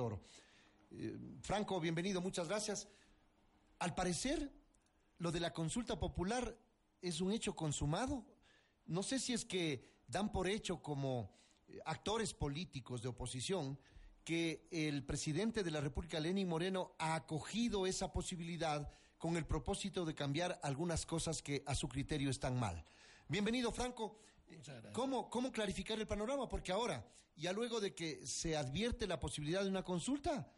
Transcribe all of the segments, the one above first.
Oro. Eh, Franco, bienvenido, muchas gracias. Al parecer, lo de la consulta popular es un hecho consumado. No sé si es que dan por hecho como eh, actores políticos de oposición que el presidente de la República, Lenín Moreno, ha acogido esa posibilidad con el propósito de cambiar algunas cosas que a su criterio están mal. Bienvenido, Franco. ¿Cómo, ¿Cómo clarificar el panorama? Porque ahora, ya luego de que se advierte la posibilidad de una consulta,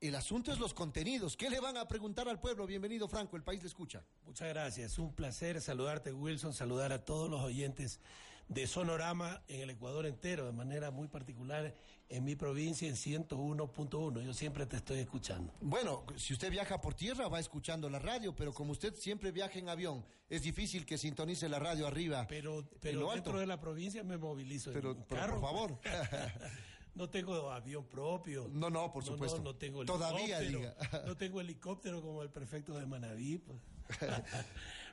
el asunto es los contenidos. ¿Qué le van a preguntar al pueblo? Bienvenido, Franco, el país le escucha. Muchas gracias. Un placer saludarte, Wilson, saludar a todos los oyentes de Sonorama en el Ecuador entero, de manera muy particular en mi provincia en 101.1. Yo siempre te estoy escuchando. Bueno, si usted viaja por tierra va escuchando la radio, pero como usted siempre viaja en avión, es difícil que sintonice la radio arriba. Pero, pero dentro de la provincia me movilizo. Pero, en pero por favor. No tengo avión propio. No, no, por supuesto. No, no tengo Todavía diga. no tengo helicóptero como el prefecto de Manaví. Pues.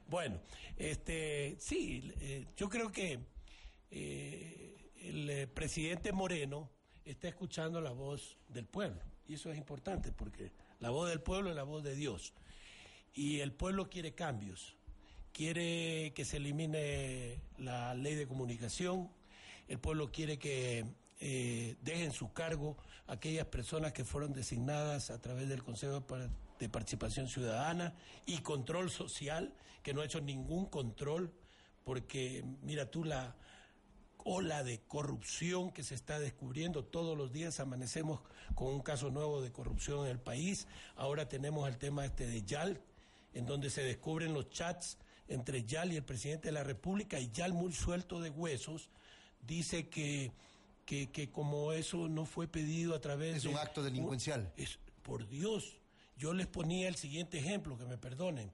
bueno, este, sí, eh, yo creo que eh, el eh, presidente Moreno está escuchando la voz del pueblo. Y eso es importante porque la voz del pueblo es la voz de Dios. Y el pueblo quiere cambios. Quiere que se elimine la ley de comunicación. El pueblo quiere que eh, dejen su cargo aquellas personas que fueron designadas a través del Consejo de Participación Ciudadana y Control Social, que no ha hecho ningún control, porque mira tú la ola de corrupción que se está descubriendo. Todos los días amanecemos con un caso nuevo de corrupción en el país. Ahora tenemos el tema este de YAL, en donde se descubren los chats entre YAL y el presidente de la República, y YAL muy suelto de huesos dice que, que, como eso no fue pedido a través es de... Es un acto delincuencial. Es, por Dios, yo les ponía el siguiente ejemplo, que me perdonen.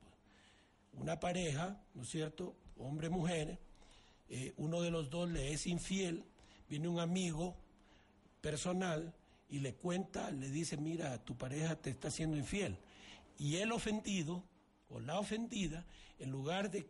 Una pareja, ¿no es cierto? Hombre-mujer, eh, uno de los dos le es infiel, viene un amigo personal y le cuenta, le dice, mira, tu pareja te está siendo infiel. Y el ofendido o la ofendida, en lugar de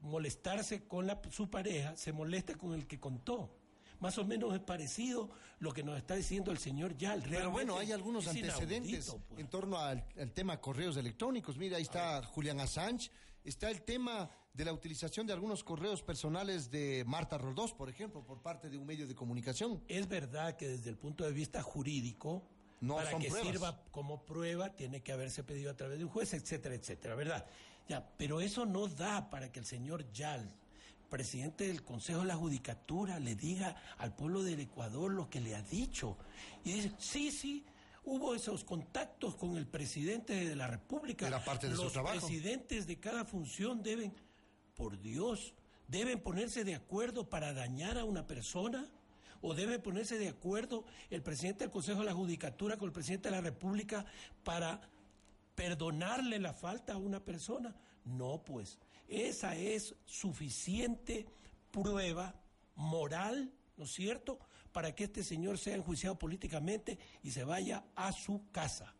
molestarse con la, su pareja, se molesta con el que contó. Más o menos es parecido lo que nos está diciendo el señor Yal. Pero bueno, hay algunos antecedentes pues. en torno al, al, tema correos electrónicos. Mira, ahí está Julián Assange, está el tema de la utilización de algunos correos personales de Marta Roldós, por ejemplo, por parte de un medio de comunicación. Es verdad que desde el punto de vista jurídico, no para son que pruebas. sirva como prueba, tiene que haberse pedido a través de un juez, etcétera, etcétera, ¿verdad? Ya, pero eso no da para que el señor Yal, presidente del Consejo de la Judicatura, le diga al pueblo del Ecuador lo que le ha dicho. Y dice, sí, sí, hubo esos contactos con el presidente de la República. Era parte de Los su trabajo. presidentes de cada función deben, por Dios, deben ponerse de acuerdo para dañar a una persona. ¿O debe ponerse de acuerdo el presidente del Consejo de la Judicatura con el presidente de la República para perdonarle la falta a una persona? No, pues, esa es suficiente prueba moral, ¿no es cierto?, para que este señor sea enjuiciado políticamente y se vaya a su casa.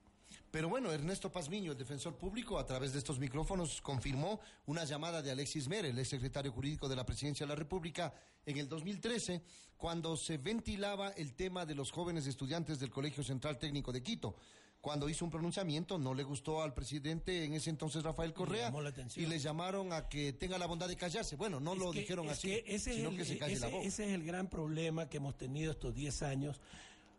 Pero bueno, Ernesto Pazmiño, el defensor público, a través de estos micrófonos confirmó una llamada de Alexis Mer, el ex secretario jurídico de la Presidencia de la República, en el 2013, cuando se ventilaba el tema de los jóvenes estudiantes del Colegio Central Técnico de Quito. Cuando hizo un pronunciamiento, no le gustó al presidente en ese entonces Rafael Correa y le llamaron a que tenga la bondad de callarse. Bueno, no Es lo que- dijeron así, que ese sino es el, que se calle ese- la boca. ese es el gran problema que hemos tenido estos 10 años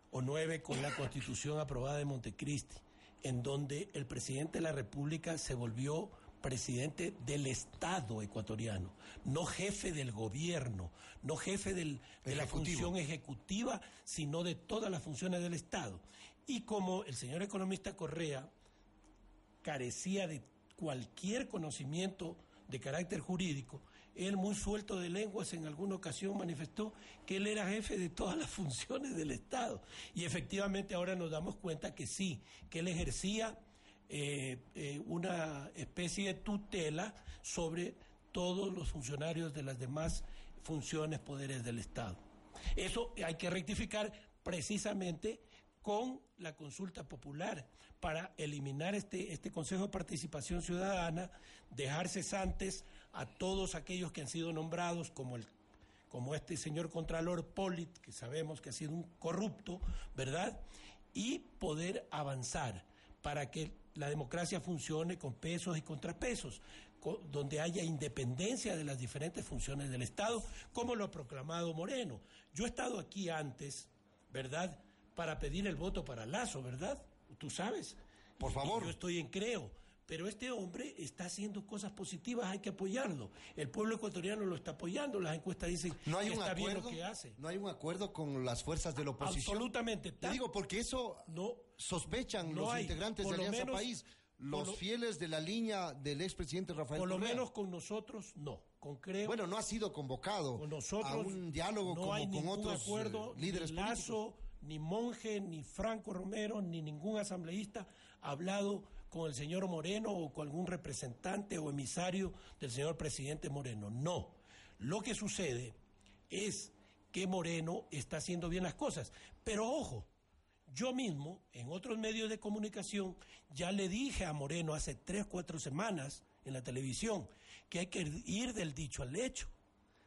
o 9 con la constitución aprobada de Montecristi, en donde el presidente de la República se volvió presidente del Estado ecuatoriano, no jefe del gobierno, no jefe del- de la función ejecutiva, sino de todas las funciones del Estado. Y como el señor economista Correa carecía de cualquier conocimiento de carácter jurídico, él muy suelto de lenguas en alguna ocasión manifestó que él era jefe de todas las funciones del Estado. Y efectivamente ahora nos damos cuenta que sí, que él ejercía eh, eh, una especie de tutela sobre todos los funcionarios de las demás funciones, poderes del Estado. Eso hay que rectificar precisamente con la consulta popular para eliminar este, este Consejo de Participación Ciudadana, dejar cesantes a todos aquellos que han sido nombrados como el como este señor Contralor Polit, que sabemos que ha sido un corrupto, ¿verdad? Y poder avanzar para que la democracia funcione con pesos y contrapesos, donde haya independencia de las diferentes funciones del Estado, como lo ha proclamado Moreno. Yo he estado aquí antes, ¿verdad? Para pedir el voto para Lazo, ¿verdad? Tú sabes. Por favor. yo estoy en creo. Pero este hombre está haciendo cosas positivas, hay que apoyarlo. El pueblo ecuatoriano lo está apoyando, las encuestas dicen no hay que un está acuerdo, bien lo que hace. No hay un acuerdo con las fuerzas de la oposición. Absolutamente. Te digo, porque eso no, sospechan no los hay. integrantes Por de Alianza menos- País, los lo- fieles de la línea del expresidente Rafael por lo Correa. menos con nosotros no. Con creo. Bueno, no ha sido convocado con nosotros a un diálogo no como hay con otros acuerdo, eh, líderes ni políticos. Lazo, ni Monje, ni Franco Romero, ni ningún asambleísta ha hablado con el señor Moreno o con algún representante o emisario del señor presidente Moreno. No. Lo que sucede es que Moreno está haciendo bien las cosas. Pero ojo, yo mismo, en otros medios de comunicación, ya le dije a Moreno hace tres, cuatro semanas en la televisión que hay que ir del dicho al hecho.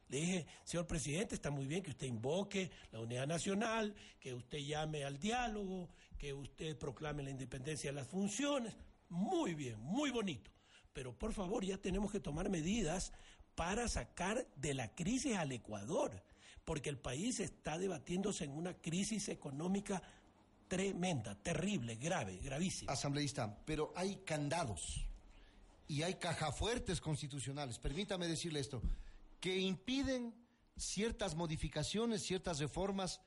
Le dije, señor presidente, está muy bien que usted invoque la unidad nacional, que usted llame al diálogo, que usted proclame la independencia de las funciones. Muy bien, muy bonito. Pero por favor, ya tenemos que tomar medidas para sacar de la crisis al Ecuador, porque el país está debatiéndose en una crisis económica tremenda, terrible, grave, gravísima. Asambleísta, pero hay candados y hay cajafuertes constitucionales, permítame decirle esto, que impiden ciertas modificaciones, ciertas reformas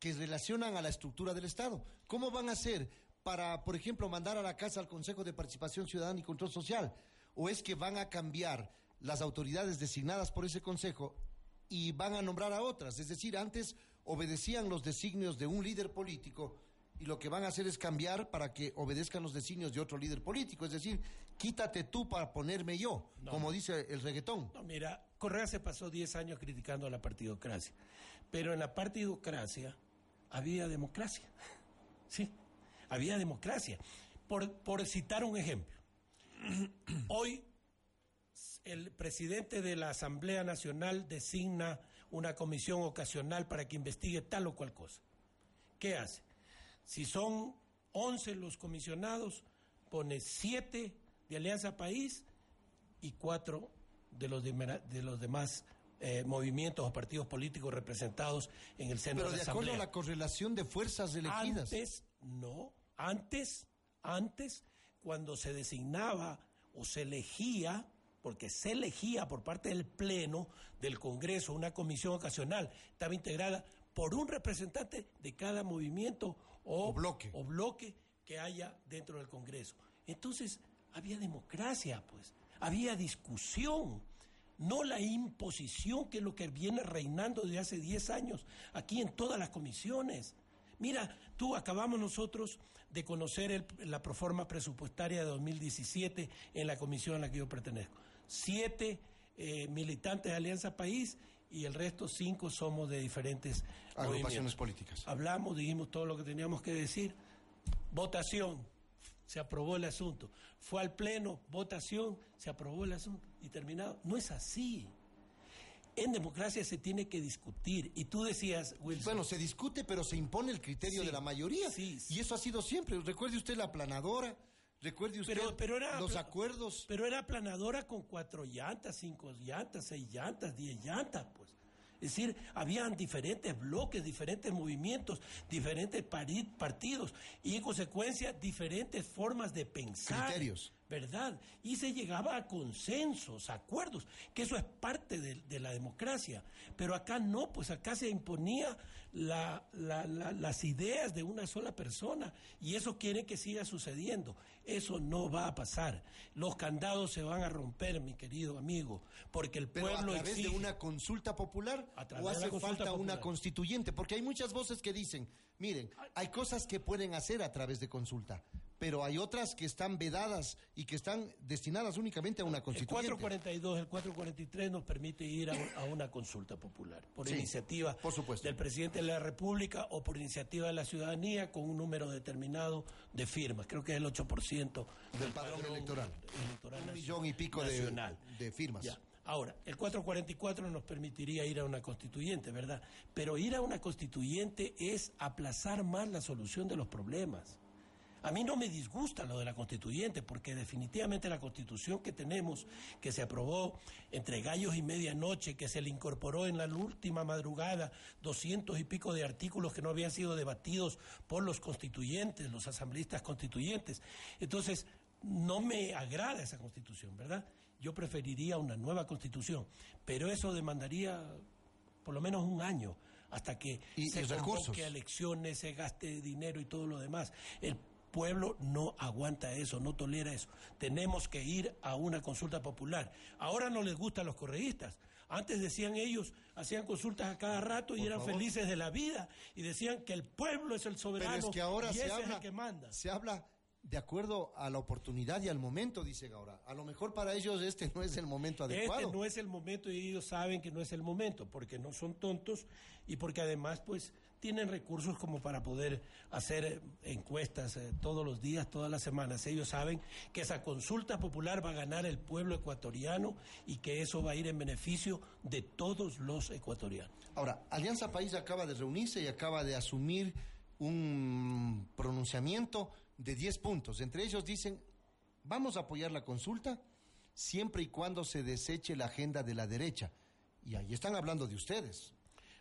que relacionan a la estructura del Estado. ¿Cómo van a hacer para, por ejemplo, mandar a la casa al Consejo de Participación Ciudadana y Control Social? ¿O es que van a cambiar las autoridades designadas por ese Consejo y van a nombrar a otras? Es decir, antes obedecían los designios de un líder político y lo que van a hacer es cambiar para que obedezcan los designios de otro líder político. Es decir, quítate tú para ponerme yo, No. como dice el reggaetón. No, mira, Correa se pasó 10 años criticando a la partidocracia, pero en la partidocracia había democracia. Sí, había democracia. Por, por citar un ejemplo, hoy el presidente de la Asamblea Nacional designa una comisión ocasional para que investigue tal o cual cosa. ¿Qué hace? Si son 11 los comisionados, pone 7 de Alianza País y 4 de los, de los demás eh, movimientos o partidos políticos representados en el seno Pero de acuerdo a la correlación de fuerzas elegidas. Antes, no, antes, antes, cuando se designaba o se elegía, porque se elegía por parte del Pleno del Congreso una comisión ocasional, estaba integrada por un representante de cada movimiento o, O bloque. o bloque que haya dentro del Congreso. Entonces, había democracia, pues, había discusión, no la imposición que es lo que viene reinando desde hace 10 años aquí en todas las comisiones. Mira, tú acabamos nosotros de conocer el- la proforma presupuestaria de 2017 en la comisión a la que yo pertenezco. Siete eh, militantes de Alianza País y el resto cinco somos de diferentes Agrupaciones políticas. Hablamos, dijimos todo lo que teníamos que decir. Votación, se aprobó el asunto. Fue al pleno, votación, se aprobó el asunto y terminado. No es así. En democracia se tiene que discutir. Y tú decías, Wilson. Bueno, se discute, pero se impone el criterio Sí, de la mayoría. sí, sí. Y eso ha sido siempre. Recuerde usted la aplanadora, recuerde usted Pero- pero era- los acuerdos. Pero era planadora con cuatro llantas, cinco llantas, seis llantas, diez llantas, pues. Es decir, habían diferentes bloques, diferentes movimientos, diferentes partidos y en consecuencia diferentes formas de pensar. Criterios. ¿Verdad? Y se llegaba a consensos, a acuerdos, que eso es parte de, la democracia. Pero acá no, pues acá se imponía las ideas de una sola persona y eso quiere que siga sucediendo. Eso no va a pasar. Los candados se van a romper, mi querido amigo, porque el pueblo a través de una consulta popular o hace falta una constituyente, porque hay muchas voces que dicen, miren, hay cosas que pueden hacer a través de consulta pero hay otras que están vedadas y que están destinadas únicamente a una constituyente. El 442, el 443 nos permite ir a, una consulta popular, por iniciativa del presidente de la República o por iniciativa de la ciudadanía con un número determinado de firmas. Creo que es el 8% del, padrón, electoral. un millón y pico de, firmas. Ahora, el 444 nos permitiría ir a una constituyente, ¿verdad? Pero ir a una constituyente es aplazar más la solución de los problemas. A mí no me disgusta lo de la constituyente, porque definitivamente la constitución que tenemos, que se aprobó entre gallos y medianoche, que se le incorporó en la última madrugada doscientos y pico de artículos que no habían sido debatidos por los constituyentes, los asambleístas constituyentes. Entonces, no me agrada esa constitución, ¿verdad? Yo preferiría una nueva constitución, pero eso demandaría por lo menos un año hasta que se convoque a elecciones, se gaste dinero y todo lo demás. El pueblo no aguanta eso, no tolera eso. Tenemos que ir a una consulta popular. Ahora no les gustan los correístas. Antes decían ellos, hacían consultas a cada rato y eran felices de la vida y decían que el pueblo es el soberano que ahora y se ese habla, es el que manda. Se habla de acuerdo a la oportunidad y al momento, dice ahora. A lo mejor para ellos este no es el momento adecuado. Este no es el momento y ellos saben que no es el momento porque no son tontos y porque además pues tienen recursos como para poder hacer encuestas eh, todos los días, todas las semanas. Ellos saben que esa consulta popular va a ganar el pueblo ecuatoriano y que eso va a ir en beneficio de todos los ecuatorianos. Ahora, Alianza País acaba de reunirse y acaba de asumir un pronunciamiento de 10 puntos. Entre ellos dicen, vamos a apoyar la consulta siempre y cuando se deseche la agenda de la derecha. Y ahí están hablando de ustedes.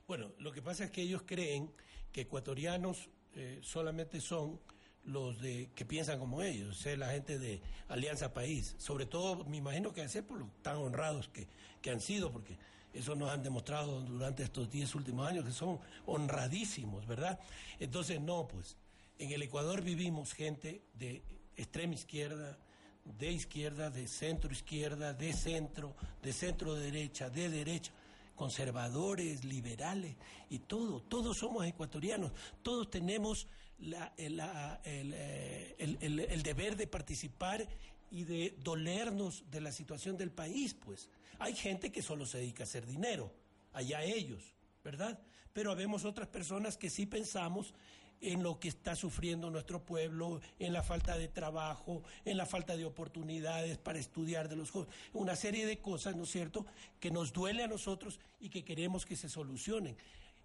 Bueno, lo que pasa es que ellos creen que ecuatorianos eh, solamente son los de que piensan como ellos, es la gente de Alianza País. Sobre todo, me imagino que ser por lo tan honrados que, que han sido, porque eso nos han demostrado durante estos diez últimos años, que son honradísimos, ¿verdad? Entonces, no, pues, en el Ecuador vivimos gente de extrema izquierda, de izquierda, de centro izquierda, de centro, de centro derecha, de derecha conservadores, liberales y todo, todos somos ecuatorianos, todos tenemos el, eh, el, el, deber de participar y de dolernos de la situación del país, pues. Hay gente que solo se dedica a hacer dinero, allá ellos, ¿verdad? Pero habemos otras personas que sí pensamos en lo que está sufriendo nuestro pueblo, en la falta de trabajo, en la falta de oportunidades para estudiar de los jóvenes, una serie de cosas, ¿no es cierto?, que nos duele a nosotros y que queremos que se solucionen.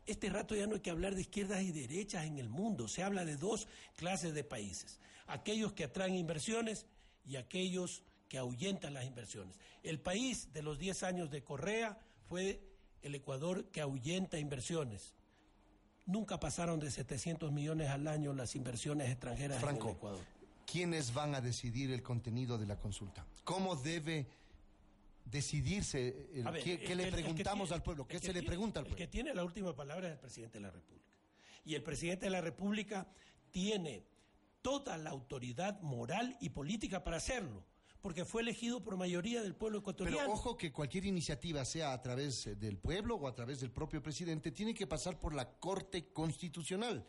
Este rato ya no hay que hablar de izquierdas y derechas en el mundo, se habla de dos clases de países, aquellos que atraen inversiones y aquellos que ahuyentan las inversiones. El país de los 10 años de Correa fue el Ecuador que ahuyenta inversiones Nunca pasaron de 700 millones al año las inversiones extranjeras en Ecuador. ¿Quiénes van a decidir el contenido de la consulta? ¿Cómo debe decidirse? ¿Qué, le preguntamos al pueblo? ¿Qué se le pregunta al pueblo? El que tiene la última palabra es el presidente de la República. Y el presidente de la República tiene toda la autoridad moral y política para hacerlo porque fue elegido por mayoría del pueblo ecuatoriano. Pero ojo que cualquier iniciativa, sea a través eh, del pueblo o a través del propio presidente, tiene que pasar por la Corte Constitucional.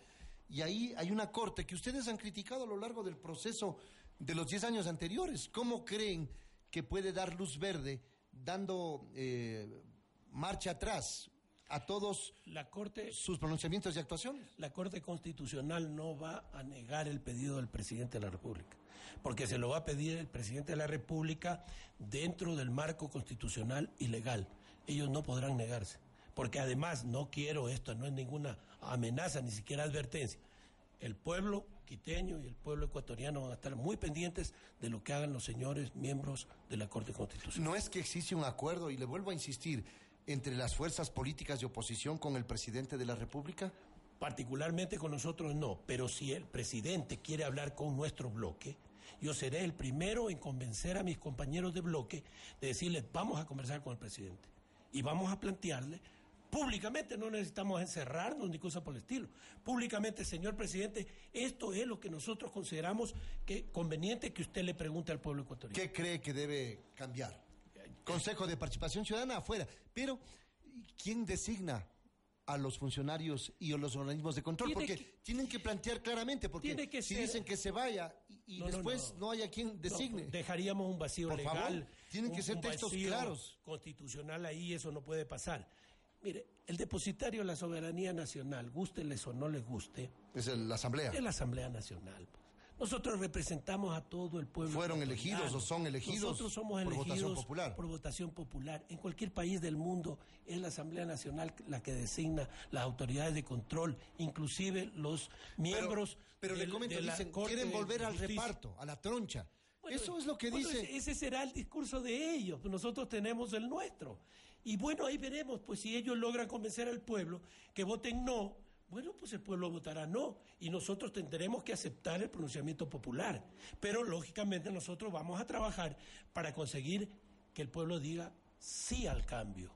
Y ahí hay una Corte que ustedes han criticado a lo largo del proceso de los 10 años anteriores. ¿Cómo creen que puede dar luz verde dando eh, marcha atrás a todos la corte, sus pronunciamientos y actuaciones. La Corte Constitucional no va a negar el pedido del presidente de la República porque se lo va a pedir el presidente de la República dentro del marco constitucional y legal. Ellos no podrán negarse, porque además no quiero esto, no es ninguna amenaza, ni siquiera advertencia. El pueblo quiteño y el pueblo ecuatoriano van a estar muy pendientes de lo que hagan los señores miembros de la Corte Constitucional. No es que existe un acuerdo, y le vuelvo a insistir, entre las fuerzas políticas de oposición con el presidente de la República? Particularmente con nosotros no, pero si el presidente quiere hablar con nuestro bloque, Yo seré el primero en convencer a mis compañeros de bloque de decirles, vamos a conversar con el presidente y vamos a plantearle públicamente, no necesitamos encerrarnos ni cosa por el estilo. Públicamente, señor presidente, esto es lo que nosotros consideramos que conveniente que usted le pregunte al pueblo ecuatoriano. ¿Qué cree que debe cambiar? Consejo de Participación Ciudadana afuera, pero ¿quién designa a los funcionarios y a los organismos de control, porque tienen que plantear claramente, porque si dicen que se vaya y, después no, haya quien designe. dejaríamos un vacío Por legal. Favor, tienen que ser textos claros. Constitucional ahí, eso no puede pasar. Mire, el depositario de la soberanía nacional, gústeles o no les guste. Es la Asamblea. Es la Asamblea Nacional. Nosotros representamos a todo el pueblo. ¿Fueron elegidos o son elegidos? Nosotros somos por votación popular. por votación popular. En cualquier país del mundo es la Asamblea Nacional la que designa las autoridades de control, inclusive los miembros. Pero, le comento, dicen, quieren volver al reparto, a la troncha. Eso es lo que dice. Ese será el discurso de ellos. Nosotros tenemos el nuestro. Y bueno, ahí veremos, pues si ellos logran convencer al pueblo que voten no, bueno, pues el pueblo votará no y nosotros tendremos que aceptar el pronunciamiento popular. Pero lógicamente nosotros vamos a trabajar para conseguir que el pueblo diga sí al cambio,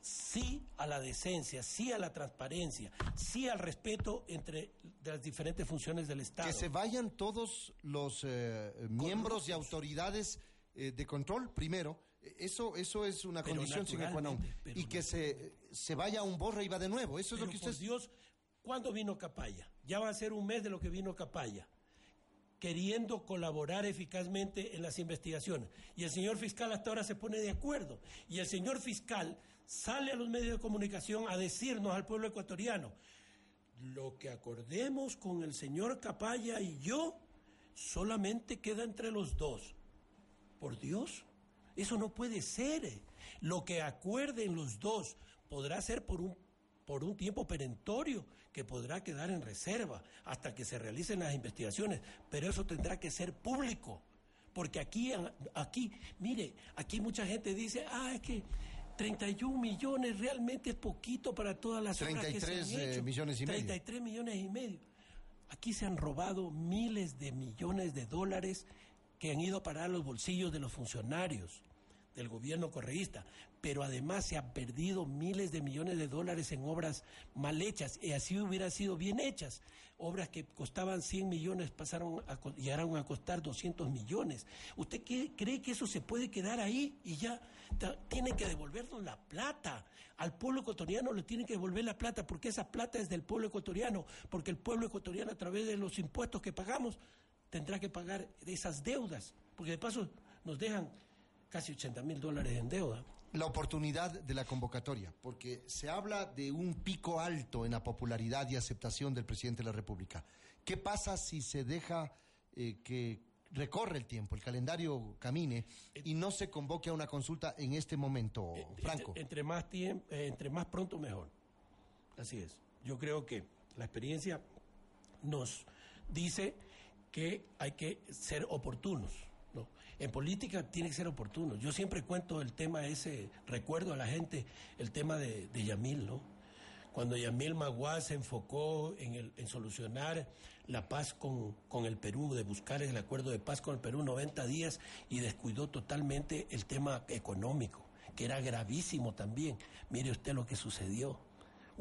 sí a la decencia, sí a la transparencia, sí al respeto entre las diferentes funciones del Estado. Que se vayan todos los eh, miembros y autoridades eh, de control primero. Eso, eso es una condición sine qua non. Y que se, se vaya un borra y va de nuevo. Eso es lo que usted. Dios, ¿Cuándo vino Capaya? Ya va a ser un mes de lo que vino Capaya, queriendo colaborar eficazmente en las investigaciones. Y el señor fiscal hasta ahora se pone de acuerdo. Y el señor fiscal sale a los medios de comunicación a decirnos al pueblo ecuatoriano, lo que acordemos con el señor Capaya y yo solamente queda entre los dos. Por Dios, eso no puede ser. Lo que acuerden los dos podrá ser por un por un tiempo perentorio que podrá quedar en reserva hasta que se realicen las investigaciones, pero eso tendrá que ser público, porque aquí, aquí, mire, aquí mucha gente dice, ah, es que 31 millones realmente es poquito para todas las 33 obras que se han hecho. millones y 33 millones y medio. Aquí se han robado miles de millones de dólares que han ido a parar los bolsillos de los funcionarios del gobierno correísta, pero además se han perdido miles de millones de dólares en obras mal hechas, y así hubieran sido bien hechas. Obras que costaban 100 millones pasaron a, llegaron a costar 200 millones. ¿Usted cree que eso se puede quedar ahí y ya tienen que devolvernos la plata? Al pueblo ecuatoriano le tienen que devolver la plata porque esa plata es del pueblo ecuatoriano, porque el pueblo ecuatoriano a través de los impuestos que pagamos tendrá que pagar esas deudas, porque de paso nos dejan casi 80 mil dólares en deuda. La oportunidad de la convocatoria, porque se habla de un pico alto en la popularidad y aceptación del presidente de la República. ¿Qué pasa si se deja eh, que recorre el tiempo, el calendario camine y no se convoque a una consulta en este momento, eh, Franco? Entre, más tiempo, eh, entre más pronto mejor. Así es. Yo creo que la experiencia nos dice que hay que ser oportunos en política tiene que ser oportuno. Yo siempre cuento el tema ese, recuerdo a la gente el tema de, Yamil, ¿no? Cuando Yamil Maguá se enfocó en, el, solucionar la paz con, con, el Perú, de buscar el acuerdo de paz con el Perú 90 días y descuidó totalmente el tema económico, que era gravísimo también. Mire usted lo que sucedió.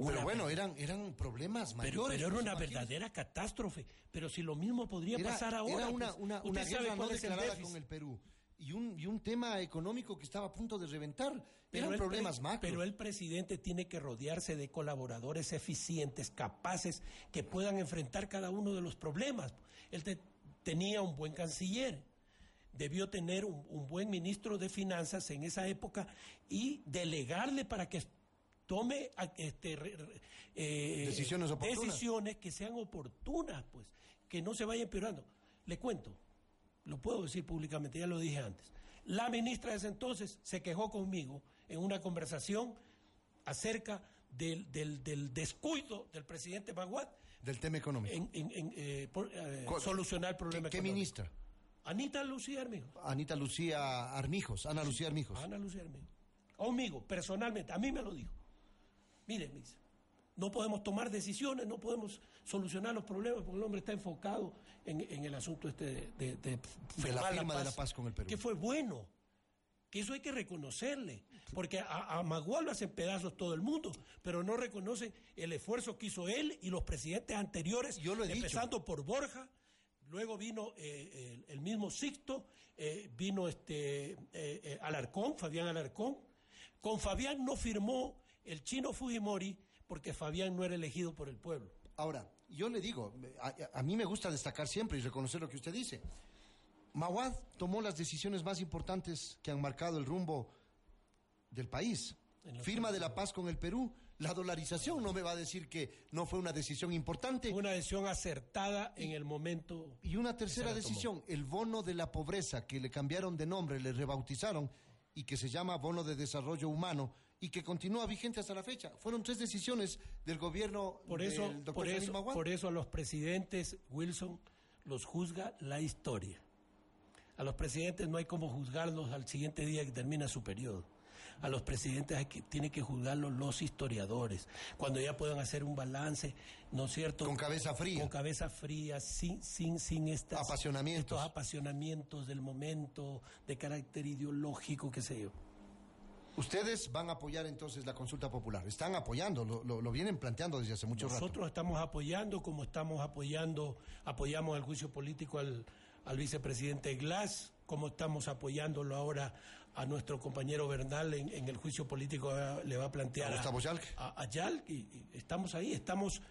Pero bueno, eran, eran problemas mayores. Pero, era una verdadera catástrofe. Pero si lo mismo podría pasar ahora. Era una, pues, una, una guerra no declarada con el Perú. Y un, y un tema económico que estaba a punto de reventar. Pero eran problemas macro. Pero el presidente tiene que rodearse de colaboradores eficientes, capaces, que puedan enfrentar cada uno de los problemas. Él tenía un buen canciller debió tener un, buen ministro de finanzas en esa época y delegarle para que tome este, eh, decisiones, decisiones que sean oportunas, pues, que no se vaya empeorando. Le cuento, lo puedo decir públicamente, ya lo dije antes. La ministra de ese entonces se quejó conmigo en una conversación acerca del, del, descuido del presidente Baguat. Del tema económico. En, eh, eh, solucionar el problema ¿Qué, ¿Qué ministra? Anita Lucía Armijos. Anita Lucía Armijos, Ana Lucía Armijos. Ana Lucía Armijos. Conmigo, personalmente, a mí me lo dijo. Mire, no podemos tomar decisiones, no podemos solucionar los problemas porque el hombre está enfocado en, el asunto este de, de, la firma de la paz con el Perú. Que fue bueno, que eso hay que reconocerle, porque a, a Magual lo hacen pedazos todo el mundo, pero no reconocen el esfuerzo que hizo él y los presidentes anteriores, Yo lo he empezando por Borja, luego vino eh, el, mismo Sixto, eh, vino este eh, Alarcón, Fabián Alarcón. Con Fabián no firmó el chino Fujimori porque Fabián no era elegido por el pueblo. Ahora, yo le digo, a, mí me gusta destacar siempre y reconocer lo que usted dice. Mawad tomó las decisiones más importantes que han marcado el rumbo del país. Firma de la paz con el Perú, la dolarización, no me va a decir que no fue una decisión importante. Una decisión acertada en el momento. Y una tercera decisión, el bono de la pobreza, que le cambiaron de nombre, le rebautizaron y que se llama bono de desarrollo humano y que continúa vigente hasta la fecha. Fueron tres decisiones del gobierno por eso, del doctor por eso, por eso a los presidentes Wilson los juzga la historia. A los presidentes no hay como juzgarlos al siguiente día que termina su periodo. A los presidentes hay que, tienen que juzgarlos los historiadores, cuando ya puedan hacer un balance, ¿no es cierto? Con cabeza fría. Con cabeza fría, sin, sin, sin estas, apasionamientos. estos apasionamientos del momento, de carácter ideológico, qué sé yo. Ustedes van a apoyar entonces la consulta popular. Están apoyando, lo, vienen planteando desde hace mucho rato. Nosotros estamos apoyando, como estamos apoyando, apoyamos el juicio político al, vicepresidente Glass, como estamos apoyándolo ahora a nuestro compañero Bernal en, el juicio político, le va a plantear a, a, a Yalc, y, estamos ahí, estamos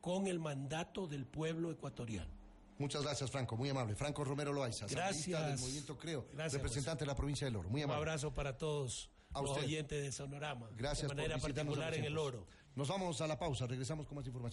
con el mandato del pueblo ecuatoriano. Muchas gracias, Franco. Muy amable. Franco Romero Loaiza, gracias. del Movimiento Creo, representante de la provincia del Oro. Muy amable. Un abrazo para todos a los oyentes de Sonorama. Gracias de manera particular en el oro. Nos vamos a la pausa, regresamos con más información.